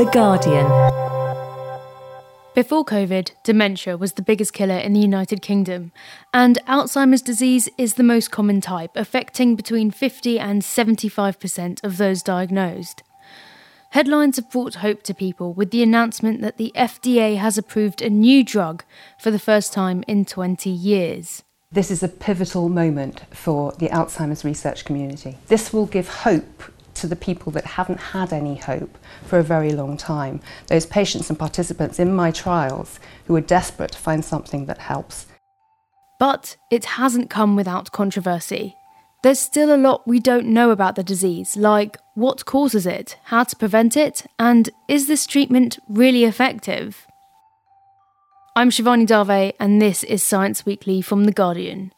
The Guardian. Before COVID, dementia was the biggest killer in the United Kingdom, and Alzheimer's disease is the most common type, affecting between 50 and 75% of those diagnosed. Headlines have brought hope to people with the announcement that the FDA has approved a new drug for the first time in 20 years. This is a pivotal moment for the Alzheimer's research community. This will give hope to the people that haven't had any hope for a very long time. Those patients and participants in my trials who are desperate to find something that helps. But it hasn't come without controversy. There's still a lot we don't know about the disease, like what causes it, how to prevent it, and is this treatment really effective? I'm Shivani Dave, and this is Science Weekly from The Guardian.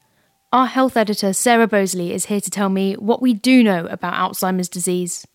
Our health editor, Sarah Boseley, is here to tell me what we do know about Alzheimer's disease.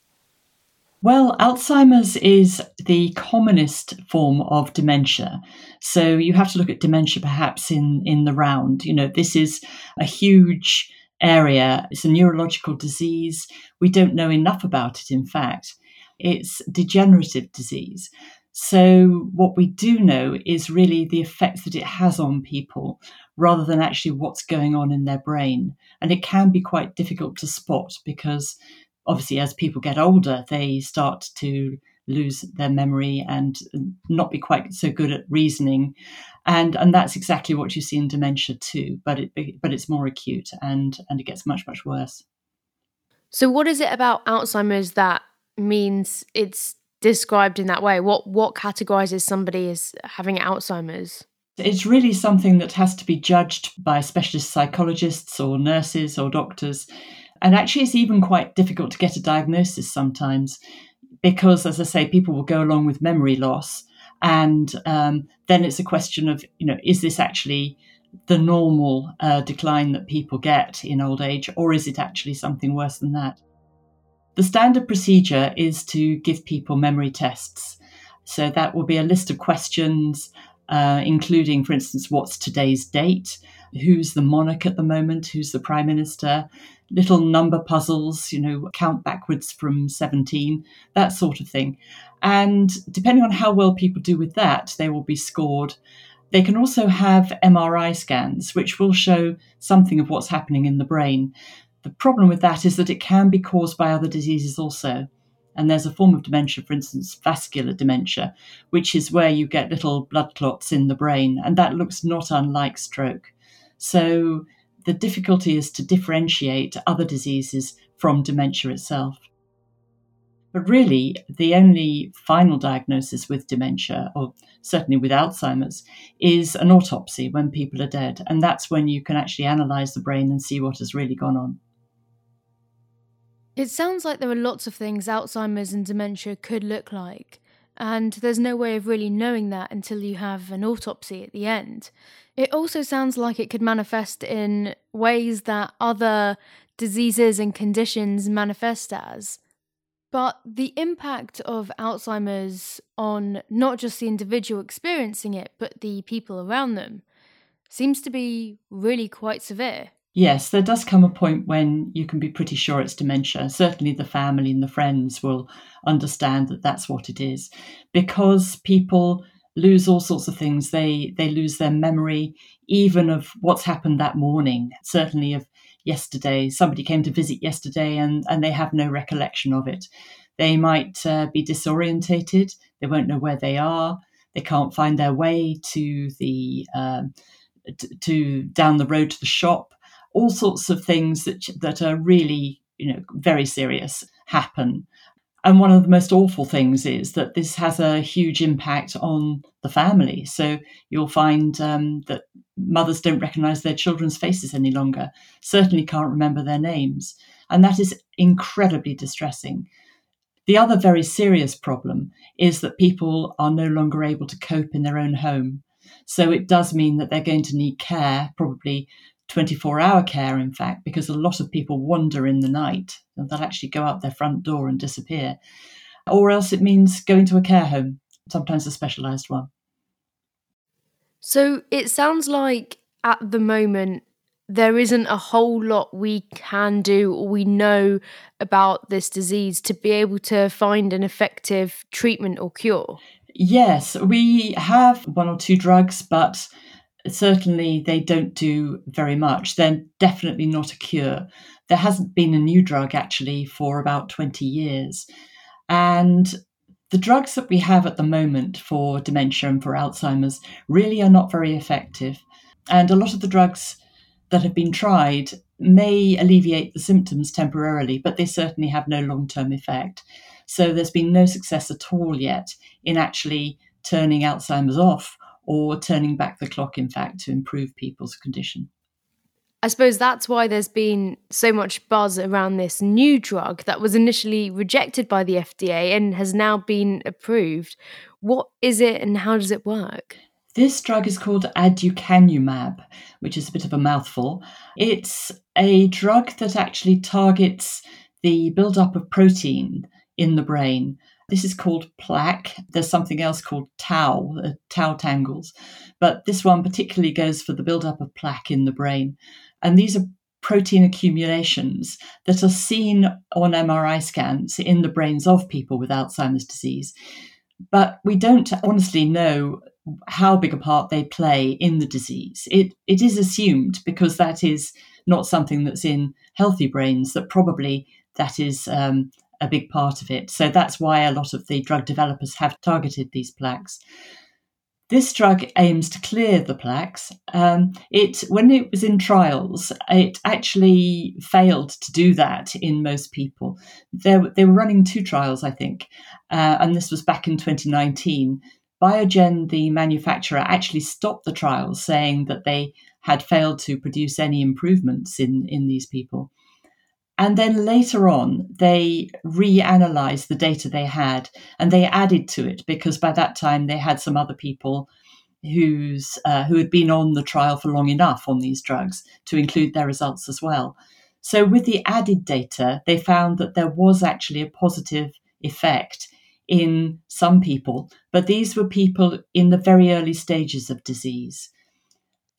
Well, Alzheimer's is the commonest form of dementia. So you have to look at dementia perhaps in, in the round. You know, this is a huge area. It's a neurological disease. We don't know enough about it, in fact. It's degenerative disease. So, what we do know is really the effects that it has on people rather than actually what's going on in their brain. And it can be quite difficult to spot because obviously, as people get older, they start to lose their memory and not be quite so good at reasoning and and that's exactly what you see in dementia too but it but it's more acute and and it gets much much worse so what is it about alzheimer's that means it's described in that way? What what categorizes somebody as having alzheimer's? It's really something that has to be judged by specialist psychologists or nurses or doctors. And actually it's even quite difficult to get a diagnosis sometimes because, as I say, people will go along with memory loss, and um, then it's a question of, you know, is this actually the normal uh, decline that people get in old age, or is it actually something worse than that? The standard procedure is to give people memory tests. So that will be a list of questions, uh, including, for instance, what's today's date? Who's the monarch at the moment? Who's the prime minister? little number puzzles, you know, count backwards from 17, that sort of thing. And depending on how well people do with that, they will be scored. They can also have MRI scans, which will show something of what's happening in the brain. The problem with that is that it can be caused by other diseases also. And there's a form of dementia, for instance, vascular dementia, which is where you get little blood clots in the brain, and that looks not unlike stroke. So the difficulty is to differentiate other diseases from dementia itself. But really, the only final diagnosis with dementia, or certainly with Alzheimer's, is an autopsy when people are dead. And that's when you can actually analyze the brain and see what has really gone on. It sounds like there are lots of things Alzheimer's and dementia could look like, and there's no way of really knowing that until you have an autopsy at the end. It also sounds like it could manifest in ways that other diseases and conditions manifest as. But the impact of Alzheimer's on not just the individual experiencing it, but the people around them seems to be really quite severe. Yes, there does come a point when you can be pretty sure it's dementia. Certainly, the family and the friends will understand that that's what it is because people lose all sorts of things. They they lose their memory, even of what's happened that morning. Certainly of yesterday. Somebody came to visit yesterday, and and they have no recollection of it. They might uh, be disorientated. They won't know where they are. They can't find their way to the um, to down the road to the shop. All sorts of things that that are really you know very serious happen and one of the most awful things is that this has a huge impact on the family. So you'll find um, that mothers don't recognize their children's faces any longer, certainly can't remember their names. And that is incredibly distressing. The other very serious problem is that people are no longer able to cope in their own home. So it does mean that they're going to need care, probably 24 hour care, in fact, because a lot of people wander in the night and they'll actually go out their front door and disappear. Or else it means going to a care home, sometimes a specialised one. So it sounds like at the moment, there isn't a whole lot we can do or we know about this disease to be able to find an effective treatment or cure? Yes, we have one or two drugs, but certainly they don't do very much. They're definitely not a cure. There hasn't been a new drug actually for about 20 years. And the drugs that we have at the moment for dementia and for Alzheimer's really are not very effective. And a lot of the drugs that have been tried may alleviate the symptoms temporarily, but they certainly have no long term effect. So there's been no success at all yet in actually turning Alzheimer's off or turning back the clock, in fact, to improve people's condition. I suppose that's why there's been so much buzz around this new drug that was initially rejected by the FDA and has now been approved. What is it and how does it work? This drug is called aducanumab, which is a bit of a mouthful. It's a drug that actually targets the buildup of protein in the brain. This is called plaque. There's something else called tau, uh, tau tangles, but this one particularly goes for the buildup of plaque in the brain. And these are protein accumulations that are seen on MRI scans in the brains of people with Alzheimer's disease. But we don't honestly know how big a part they play in the disease. It it is assumed because that is not something that's in healthy brains that probably that is um, a big part of it. So that's why a lot of the drug developers have targeted these plaques. This drug aims to clear the plaques. Um, it when it was in trials, it actually failed to do that in most people. There, they were running two trials, I think, uh, and this was back in 2019. Biogen, the manufacturer, actually stopped the trials, saying that they had failed to produce any improvements in, in these people. And then later on, they reanalyzed the data they had and they added to it because by that time they had some other people who's uh, who had been on the trial for long enough on these drugs to include their results as well. So with the added data, they found that there was actually a positive effect in some people, but these were people in the very early stages of disease.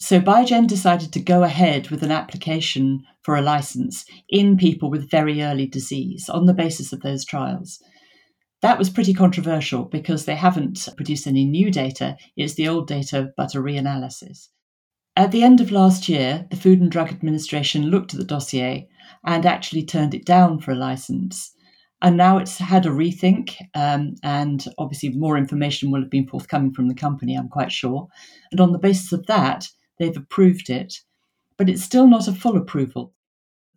So Biogen decided to go ahead with an application for a license in people with very early disease on the basis of those trials. That was pretty controversial because they haven't produced any new data. It's the old data, but a reanalysis. At the end of last year, the Food and Drug Administration looked at the dossier and actually turned it down for a license. And now it's had a rethink, um, and obviously more information will have been forthcoming from the company, I'm quite sure. And on the basis of that, they've approved it. But it's still not a full approval.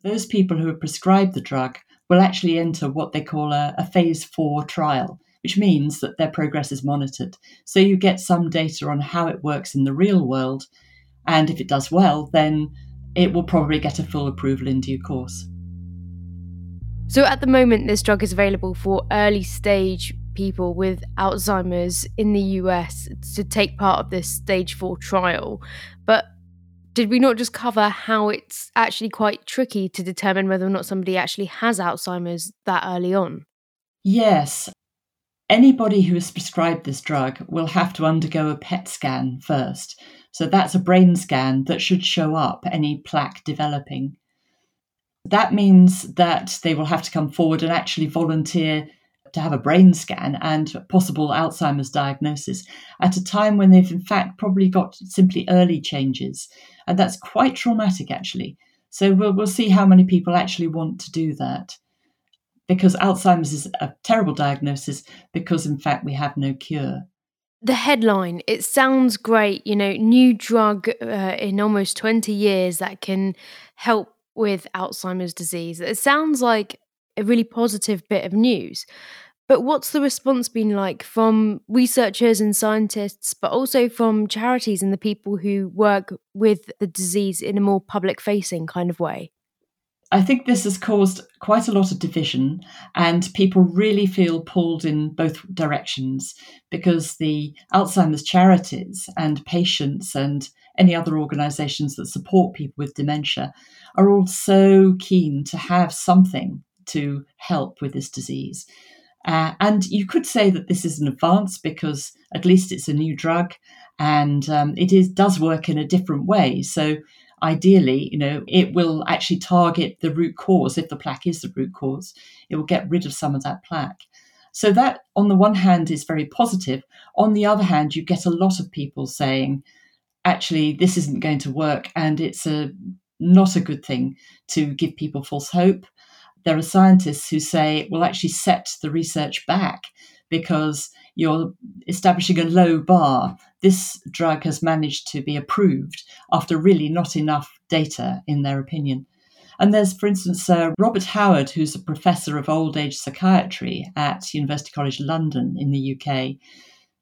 Those people who are prescribed the drug will actually enter what they call a, a phase four trial, which means that their progress is monitored. So you get some data on how it works in the real world. And if it does well, then it will probably get a full approval in due course. So at the moment, this drug is available for early stage people with Alzheimer's in the US to take part of this stage four trial. But did we not just cover how it's actually quite tricky to determine whether or not somebody actually has Alzheimer's that early on? Yes. Anybody who is prescribed this drug will have to undergo a PET scan first. So that's a brain scan that should show up any plaque developing. That means that they will have to come forward and actually volunteer to have a brain scan and possible Alzheimer's diagnosis at a time when they've in fact probably got simply early changes. And that's quite traumatic actually. So we'll, we'll see how many people actually want to do that. Because Alzheimer's is a terrible diagnosis because in fact we have no cure. The headline, it sounds great, you know, new drug uh, in almost 20 years that can help with Alzheimer's disease. It sounds like a really positive bit of news. But what's the response been like from researchers and scientists, but also from charities and the people who work with the disease in a more public facing kind of way? I think this has caused quite a lot of division, and people really feel pulled in both directions because the Alzheimer's charities and patients and any other organisations that support people with dementia are all so keen to have something to help with this disease. Uh, and you could say that this is an advance because at least it's a new drug and um, it is does work in a different way. So ideally, you know, it will actually target the root cause. If the plaque is the root cause, it will get rid of some of that plaque. So that, on the one hand, is very positive. On the other hand, you get a lot of people saying, actually, this isn't going to work, and it's a not a good thing to give people false hope. There are scientists who say it will actually set the research back because you're establishing a low bar. This drug has managed to be approved after really not enough data, in their opinion. And there's, for instance, uh, Robert Howard, who's a professor of old age psychiatry at University College London in the UK,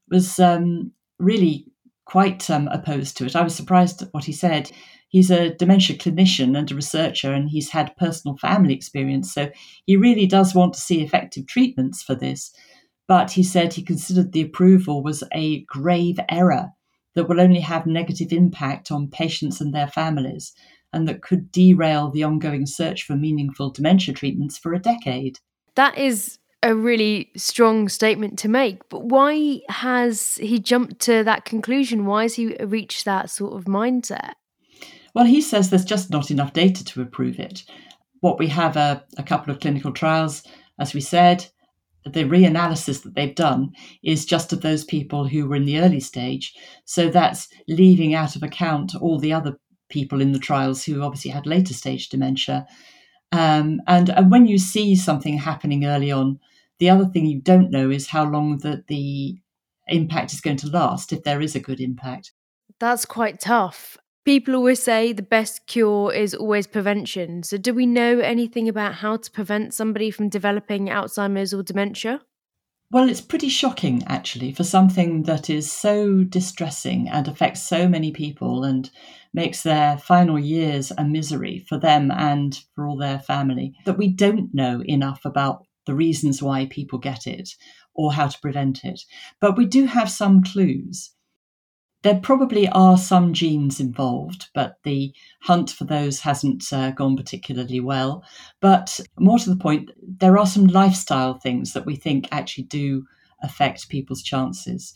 was um, really quite um, opposed to it. I was surprised at what he said. He's a dementia clinician and a researcher, and he's had personal family experience. So he really does want to see effective treatments for this. But he said he considered the approval was a grave error that will only have negative impact on patients and their families and that could derail the ongoing search for meaningful dementia treatments for a decade. That is a really strong statement to make, but why has he jumped to that conclusion? Why has he reached that sort of mindset? Well, he says there's just not enough data to approve it. What we have are a couple of clinical trials, as we said, the reanalysis that they've done is just of those people who were in the early stage. So that's leaving out of account all the other people in the trials who obviously had later stage dementia. Um, and, and when you see something happening early on, the other thing you don't know is how long that the impact is going to last if there is a good impact. That's quite tough. People always say the best cure is always prevention. So, do we know anything about how to prevent somebody from developing Alzheimer's or dementia? Well, it's pretty shocking actually for something that is so distressing and affects so many people and makes their final years a misery for them and for all their family that we don't know enough about the reasons why people get it or how to prevent it. But we do have some clues. There probably are some genes involved, but the hunt for those hasn't uh, gone particularly well. But more to the point, there are some lifestyle things that we think actually do affect people's chances.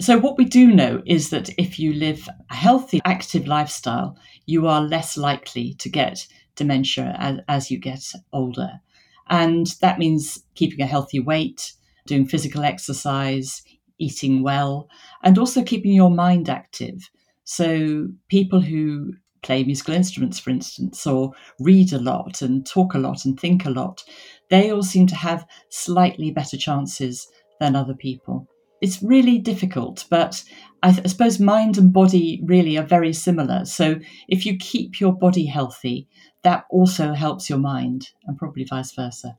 So, what we do know is that if you live a healthy, active lifestyle, you are less likely to get dementia as, as you get older. And that means keeping a healthy weight, doing physical exercise, eating well, and also keeping your mind active. So, people who play musical instruments, for instance, or read a lot and talk a lot and think a lot, they all seem to have slightly better chances than other people. It's really difficult, but I, th- I, suppose mind and body really are very similar. So if you keep your body healthy, that also helps your mind, and probably vice versa.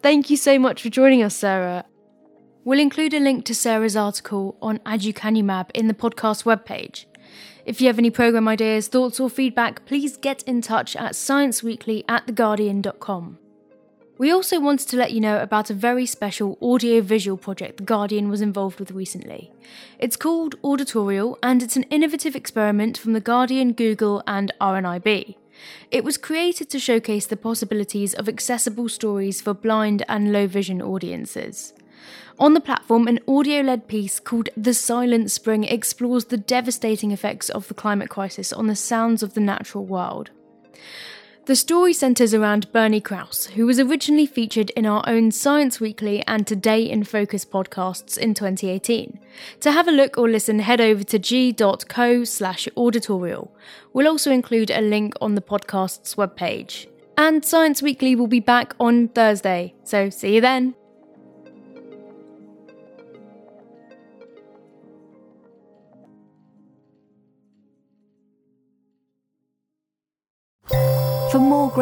Thank you so much for joining us, Sarah. We'll include a link to Sarah's article on aducanumab in the podcast webpage. If you have any programme ideas, thoughts, or feedback, please get in touch at scienceweekly at theguardian.com. We also wanted to let you know about a very special audio visual project The Guardian was involved with recently. It's called Auditorial and it's an innovative experiment from The Guardian, Google, and RNIB. It was created to showcase the possibilities of accessible stories for blind and low vision audiences. On the platform, an audio led piece called The Silent Spring explores the devastating effects of the climate crisis on the sounds of the natural world. The story centres around Bernie Krause, who was originally featured in our own Science Weekly and Today in Focus podcasts in 2018. To have a look or listen, head over to g.co slash auditorial. We'll also include a link on the podcast's webpage. And Science Weekly will be back on Thursday, so see you then.